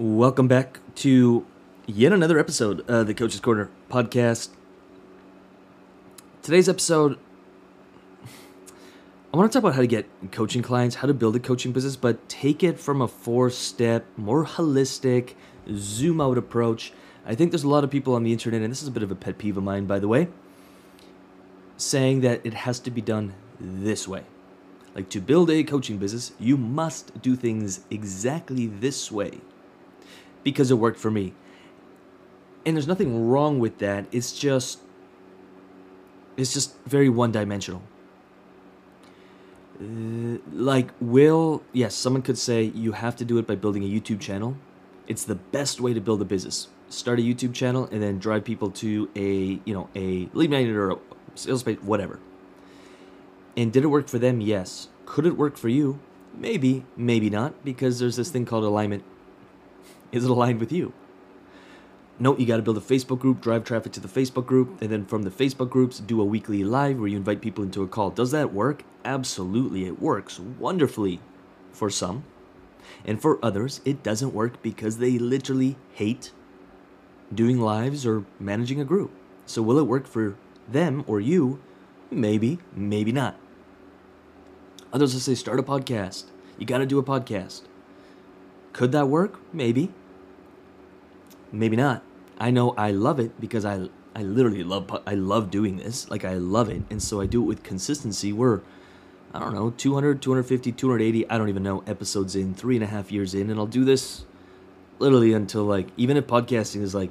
Welcome back to yet another episode of the Coach's Corner podcast. Today's episode, I want to talk about how to get coaching clients, how to build a coaching business, but take it from a four step, more holistic, zoom out approach. I think there's a lot of people on the internet, and this is a bit of a pet peeve of mine, by the way, saying that it has to be done this way. Like to build a coaching business, you must do things exactly this way because it worked for me. And there's nothing wrong with that. It's just it's just very one-dimensional. Uh, like will yes, someone could say you have to do it by building a YouTube channel. It's the best way to build a business. Start a YouTube channel and then drive people to a, you know, a lead magnet or a sales page, whatever. And did it work for them? Yes. Could it work for you? Maybe, maybe not, because there's this thing called alignment is it aligned with you? No, you got to build a Facebook group, drive traffic to the Facebook group, and then from the Facebook groups, do a weekly live where you invite people into a call. Does that work? Absolutely, it works wonderfully for some. And for others, it doesn't work because they literally hate doing lives or managing a group. So, will it work for them or you? Maybe, maybe not. Others will say, start a podcast. You got to do a podcast. Could that work? Maybe maybe not. I know I love it because I I literally love I love doing this. Like I love it, and so I do it with consistency. We're I don't know 200, 250, 280. I don't even know episodes in three and a half years in, and I'll do this literally until like even if podcasting is like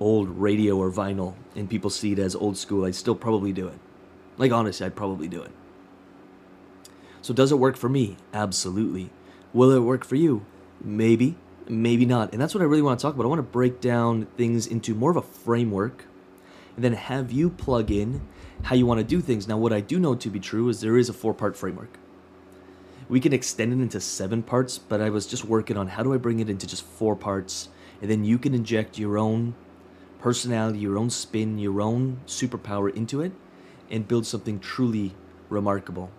old radio or vinyl and people see it as old school, I'd still probably do it. Like honestly, I'd probably do it. So does it work for me? Absolutely. Will it work for you? Maybe maybe not. And that's what I really want to talk about. I want to break down things into more of a framework and then have you plug in how you want to do things. Now, what I do know to be true is there is a four part framework. We can extend it into seven parts, but I was just working on how do I bring it into just four parts, and then you can inject your own personality, your own spin, your own superpower into it, and build something truly remarkable.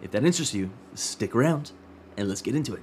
If that interests you, stick around and let's get into it.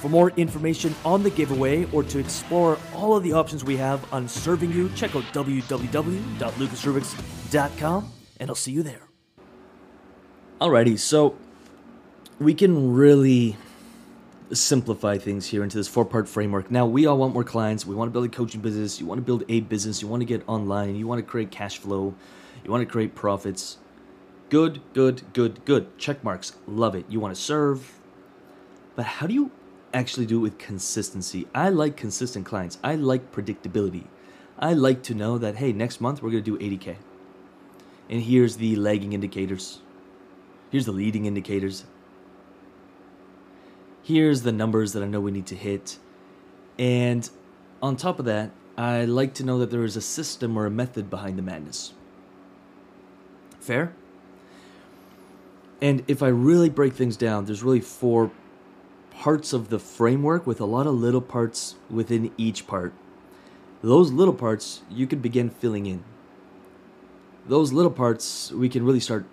For more information on the giveaway or to explore all of the options we have on serving you, check out www.lucasrubix.com and I'll see you there. Alrighty, so we can really simplify things here into this four part framework. Now, we all want more clients. We want to build a coaching business. You want to build a business. You want to get online. You want to create cash flow. You want to create profits. Good, good, good, good. Check marks. Love it. You want to serve. But how do you actually do it with consistency. I like consistent clients. I like predictability. I like to know that, hey, next month we're going to do 80K. And here's the lagging indicators. Here's the leading indicators. Here's the numbers that I know we need to hit. And on top of that, I like to know that there is a system or a method behind the madness. Fair? And if I really break things down, there's really four parts of the framework with a lot of little parts within each part. Those little parts you can begin filling in. Those little parts we can really start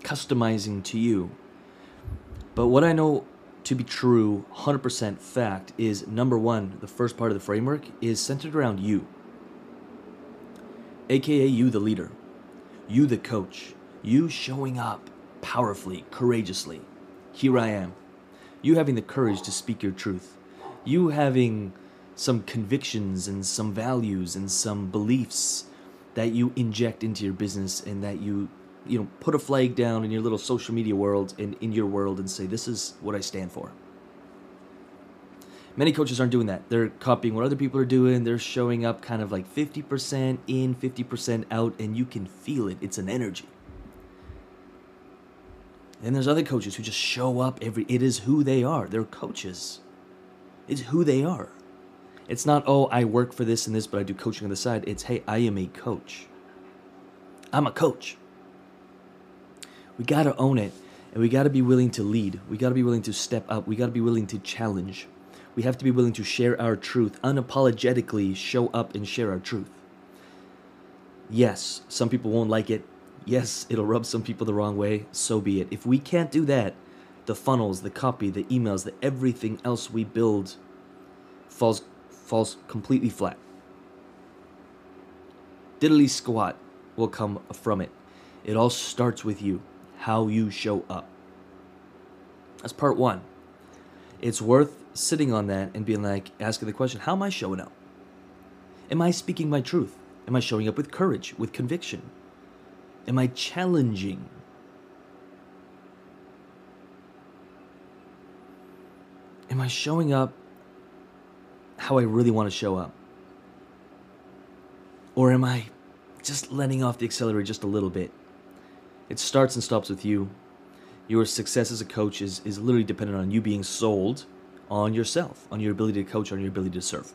customizing to you. But what I know to be true, 100% fact, is number one, the first part of the framework is centered around you. AKA you, the leader. You, the coach. You showing up powerfully, courageously. Here I am you having the courage to speak your truth, you having some convictions and some values and some beliefs that you inject into your business and that you you know put a flag down in your little social media world and in your world and say this is what I stand for. Many coaches aren't doing that. They're copying what other people are doing. They're showing up kind of like 50% in, 50% out and you can feel it. It's an energy. And there's other coaches who just show up every it is who they are. They're coaches. It's who they are. It's not, oh, I work for this and this, but I do coaching on the side. It's, hey, I am a coach. I'm a coach. We got to own it and we got to be willing to lead. We got to be willing to step up. We got to be willing to challenge. We have to be willing to share our truth, unapologetically show up and share our truth. Yes, some people won't like it. Yes, it'll rub some people the wrong way. So be it. If we can't do that, the funnels, the copy, the emails, the everything else we build falls falls completely flat. Diddly squat will come from it. It all starts with you, how you show up. That's part one. It's worth sitting on that and being like, asking the question, how am I showing up? Am I speaking my truth? Am I showing up with courage, with conviction? Am I challenging? Am I showing up how I really want to show up? Or am I just letting off the accelerator just a little bit? It starts and stops with you. Your success as a coach is, is literally dependent on you being sold on yourself, on your ability to coach, on your ability to serve.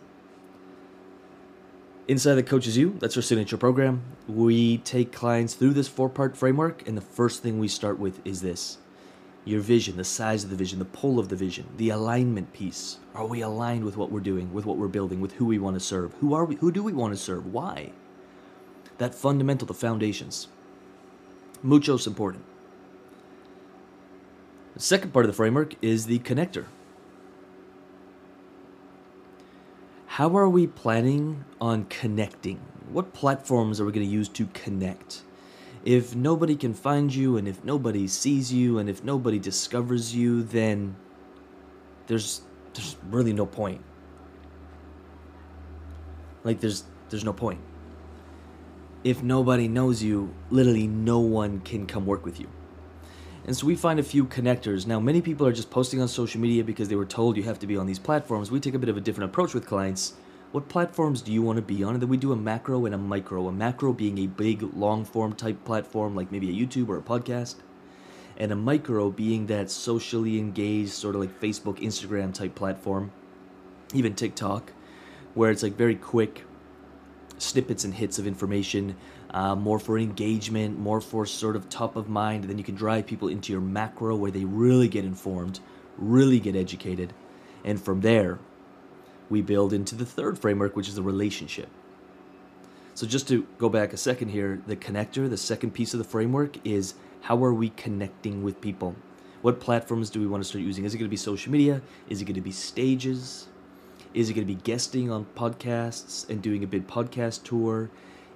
Inside the Coaches You, that's our signature program. We take clients through this four part framework, and the first thing we start with is this your vision, the size of the vision, the pull of the vision, the alignment piece. Are we aligned with what we're doing, with what we're building, with who we want to serve? Who are we? Who do we want to serve? Why? That fundamental, the foundations. Muchos important. The second part of the framework is the connector. How are we planning on connecting? What platforms are we going to use to connect? If nobody can find you, and if nobody sees you, and if nobody discovers you, then there's there's really no point. Like there's there's no point. If nobody knows you, literally no one can come work with you. And so we find a few connectors. Now, many people are just posting on social media because they were told you have to be on these platforms. We take a bit of a different approach with clients. What platforms do you want to be on? And then we do a macro and a micro. A macro being a big, long form type platform like maybe a YouTube or a podcast. And a micro being that socially engaged, sort of like Facebook, Instagram type platform, even TikTok, where it's like very quick snippets and hits of information uh, more for engagement, more for sort of top of mind. And then you can drive people into your macro where they really get informed, really get educated. And from there, we build into the third framework, which is the relationship. So, just to go back a second here, the connector, the second piece of the framework is how are we connecting with people? What platforms do we want to start using? Is it going to be social media? Is it going to be stages? Is it going to be guesting on podcasts and doing a big podcast tour?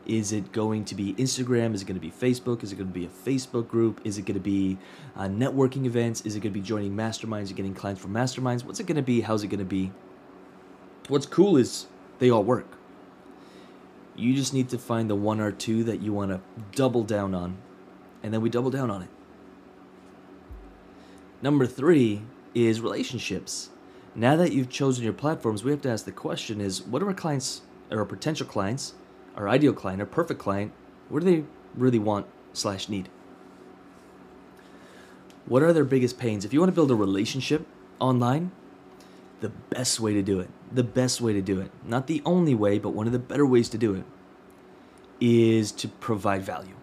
Is it going to be Instagram? Is it going to be Facebook? Is it going to be a Facebook group? Is it going to be uh, networking events? Is it going to be joining masterminds or getting clients from masterminds? What's it going to be? How's it going to be? What's cool is they all work. You just need to find the one or two that you want to double down on, and then we double down on it. Number three is relationships. Now that you've chosen your platforms, we have to ask the question is what are our clients or our potential clients our ideal client, our perfect client, what do they really want slash need? What are their biggest pains? If you want to build a relationship online, the best way to do it, the best way to do it, not the only way, but one of the better ways to do it, is to provide value.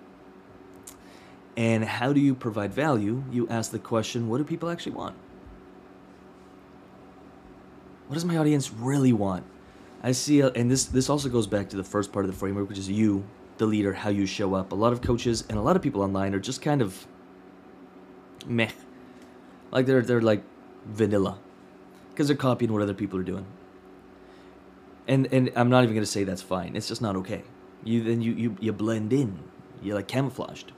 And how do you provide value? You ask the question what do people actually want? What does my audience really want? I see, uh, and this this also goes back to the first part of the framework, which is you, the leader, how you show up. A lot of coaches and a lot of people online are just kind of meh, like they're they're like vanilla, because they're copying what other people are doing. And and I'm not even gonna say that's fine. It's just not okay. You then you you you blend in. You're like camouflaged.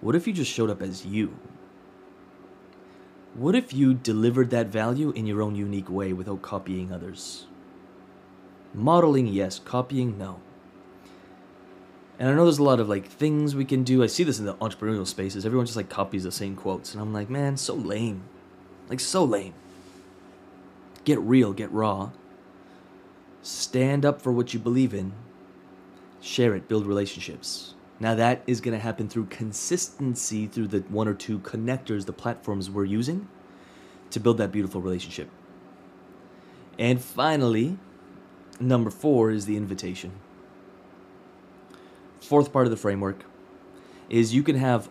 What if you just showed up as you? What if you delivered that value in your own unique way without copying others? Modeling, yes. Copying, no. And I know there's a lot of like things we can do. I see this in the entrepreneurial spaces. Everyone just like copies the same quotes, and I'm like, man, so lame. Like so lame. Get real, get raw. Stand up for what you believe in. Share it, build relationships. Now that is going to happen through consistency through the one or two connectors, the platforms we're using to build that beautiful relationship. And finally, Number four is the invitation. Fourth part of the framework is you can have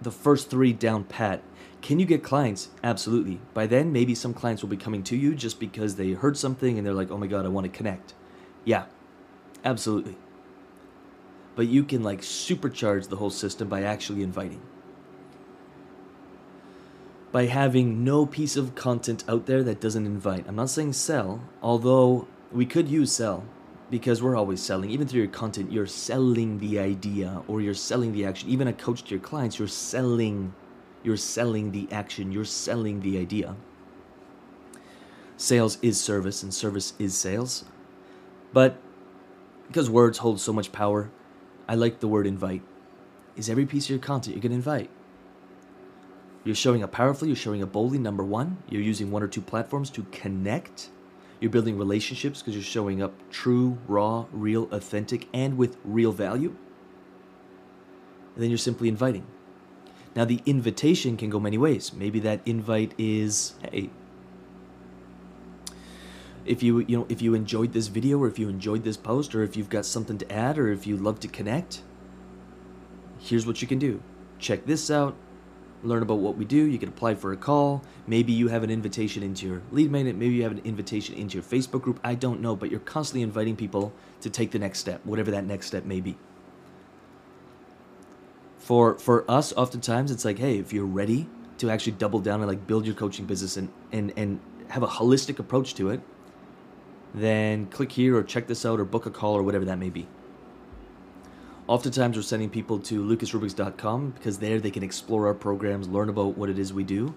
the first three down pat. Can you get clients? Absolutely. By then, maybe some clients will be coming to you just because they heard something and they're like, oh my God, I want to connect. Yeah, absolutely. But you can like supercharge the whole system by actually inviting. By having no piece of content out there that doesn't invite. I'm not saying sell, although we could use sell because we're always selling. Even through your content, you're selling the idea or you're selling the action. Even a coach to your clients, you're selling you're selling the action, you're selling the idea. Sales is service and service is sales. But because words hold so much power, I like the word invite. Is every piece of your content you're going to invite? You're showing up powerfully, you're showing up boldly. Number one, you're using one or two platforms to connect you're building relationships because you're showing up true, raw, real, authentic, and with real value. And then you're simply inviting. Now, the invitation can go many ways. Maybe that invite is, hey, if you you know if you enjoyed this video or if you enjoyed this post or if you've got something to add or if you'd love to connect here's what you can do check this out learn about what we do. You can apply for a call. Maybe you have an invitation into your lead magnet. Maybe you have an invitation into your Facebook group. I don't know, but you're constantly inviting people to take the next step, whatever that next step may be. For for us, oftentimes it's like, hey, if you're ready to actually double down and like build your coaching business and and and have a holistic approach to it, then click here or check this out or book a call or whatever that may be. Oftentimes, we're sending people to lucasrubix.com because there they can explore our programs, learn about what it is we do,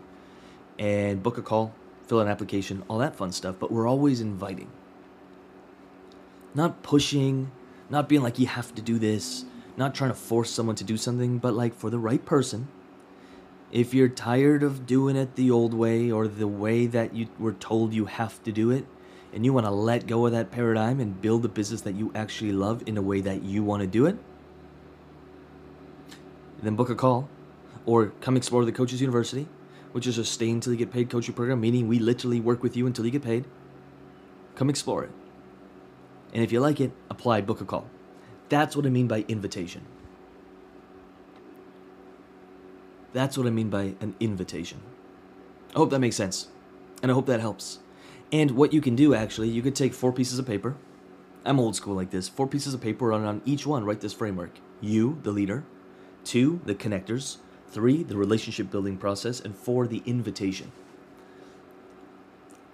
and book a call, fill an application, all that fun stuff. But we're always inviting, not pushing, not being like, you have to do this, not trying to force someone to do something, but like for the right person. If you're tired of doing it the old way or the way that you were told you have to do it, and you want to let go of that paradigm and build a business that you actually love in a way that you want to do it, then book a call, or come explore the Coaches University, which is a stay until you get paid coaching program, meaning we literally work with you until you get paid. Come explore it. And if you like it, apply, book a call. That's what I mean by invitation. That's what I mean by an invitation. I hope that makes sense. And I hope that helps. And what you can do actually, you could take four pieces of paper. I'm old school like this. Four pieces of paper, and on each one, write this framework. You, the leader, two, the connectors, three, the relationship building process, and four, the invitation.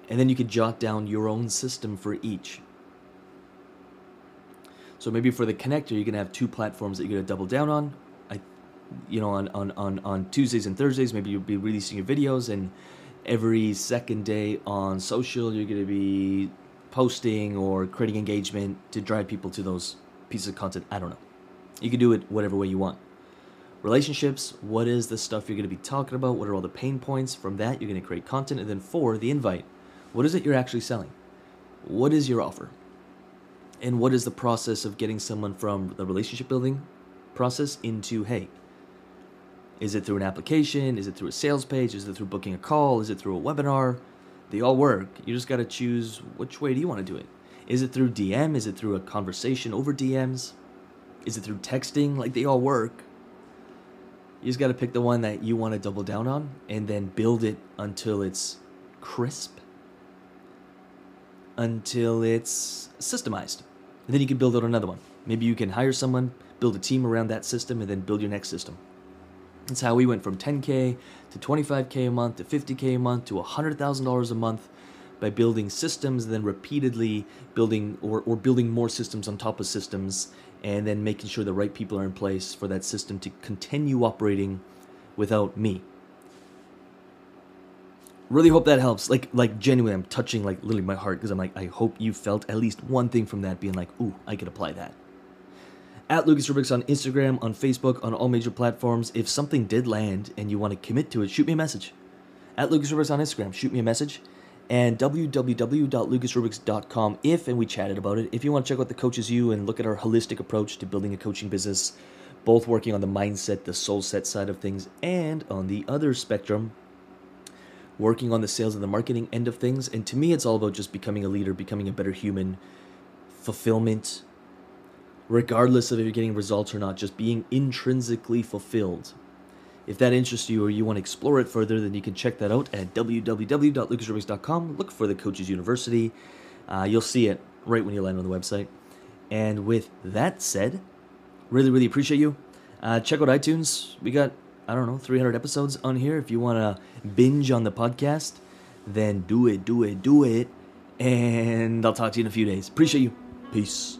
And then you could jot down your own system for each. So maybe for the connector, you're gonna have two platforms that you're gonna double down on. I, you know, on on on on Tuesdays and Thursdays, maybe you'll be releasing your videos, and every second day on social, you're gonna be posting or creating engagement to drive people to those pieces of content. I don't know. You can do it whatever way you want relationships what is the stuff you're going to be talking about what are all the pain points from that you're going to create content and then four the invite. What is it you're actually selling? What is your offer? And what is the process of getting someone from the relationship building process into hey is it through an application? Is it through a sales page? Is it through booking a call? Is it through a webinar? They all work. You just got to choose which way do you want to do it. Is it through dm is it through a conversation over dms is it through texting? Like they all work you just got to pick the one that you want to double down on and then build it until it's crisp, until it's systemized. And then you can build out another one. Maybe you can hire someone, build a team around that system, and then build your next system. That's how we went from 10K to 25K a month to 50K a month to $100,000 a month by building systems, then repeatedly building or, or building more systems on top of systems and then making sure the right people are in place for that system to continue operating without me. Really hope that helps. Like, like genuinely, I'm touching like literally my heart because I'm like, I hope you felt at least one thing from that, being like, ooh, I could apply that. At Lucas Rubix on Instagram, on Facebook, on all major platforms. If something did land and you want to commit to it, shoot me a message. At Lucas Rubix on Instagram, shoot me a message and www.lucasrubix.com if, and we chatted about it, if you want to check out the Coaches You and look at our holistic approach to building a coaching business, both working on the mindset, the soul set side of things, and on the other spectrum, working on the sales and the marketing end of things. And to me, it's all about just becoming a leader, becoming a better human, fulfillment, regardless of if you're getting results or not, just being intrinsically fulfilled. If that interests you or you want to explore it further, then you can check that out at www.lucasrubix.com. Look for the Coaches University. Uh, you'll see it right when you land on the website. And with that said, really, really appreciate you. Uh, check out iTunes. We got, I don't know, 300 episodes on here. If you want to binge on the podcast, then do it, do it, do it. And I'll talk to you in a few days. Appreciate you. Peace.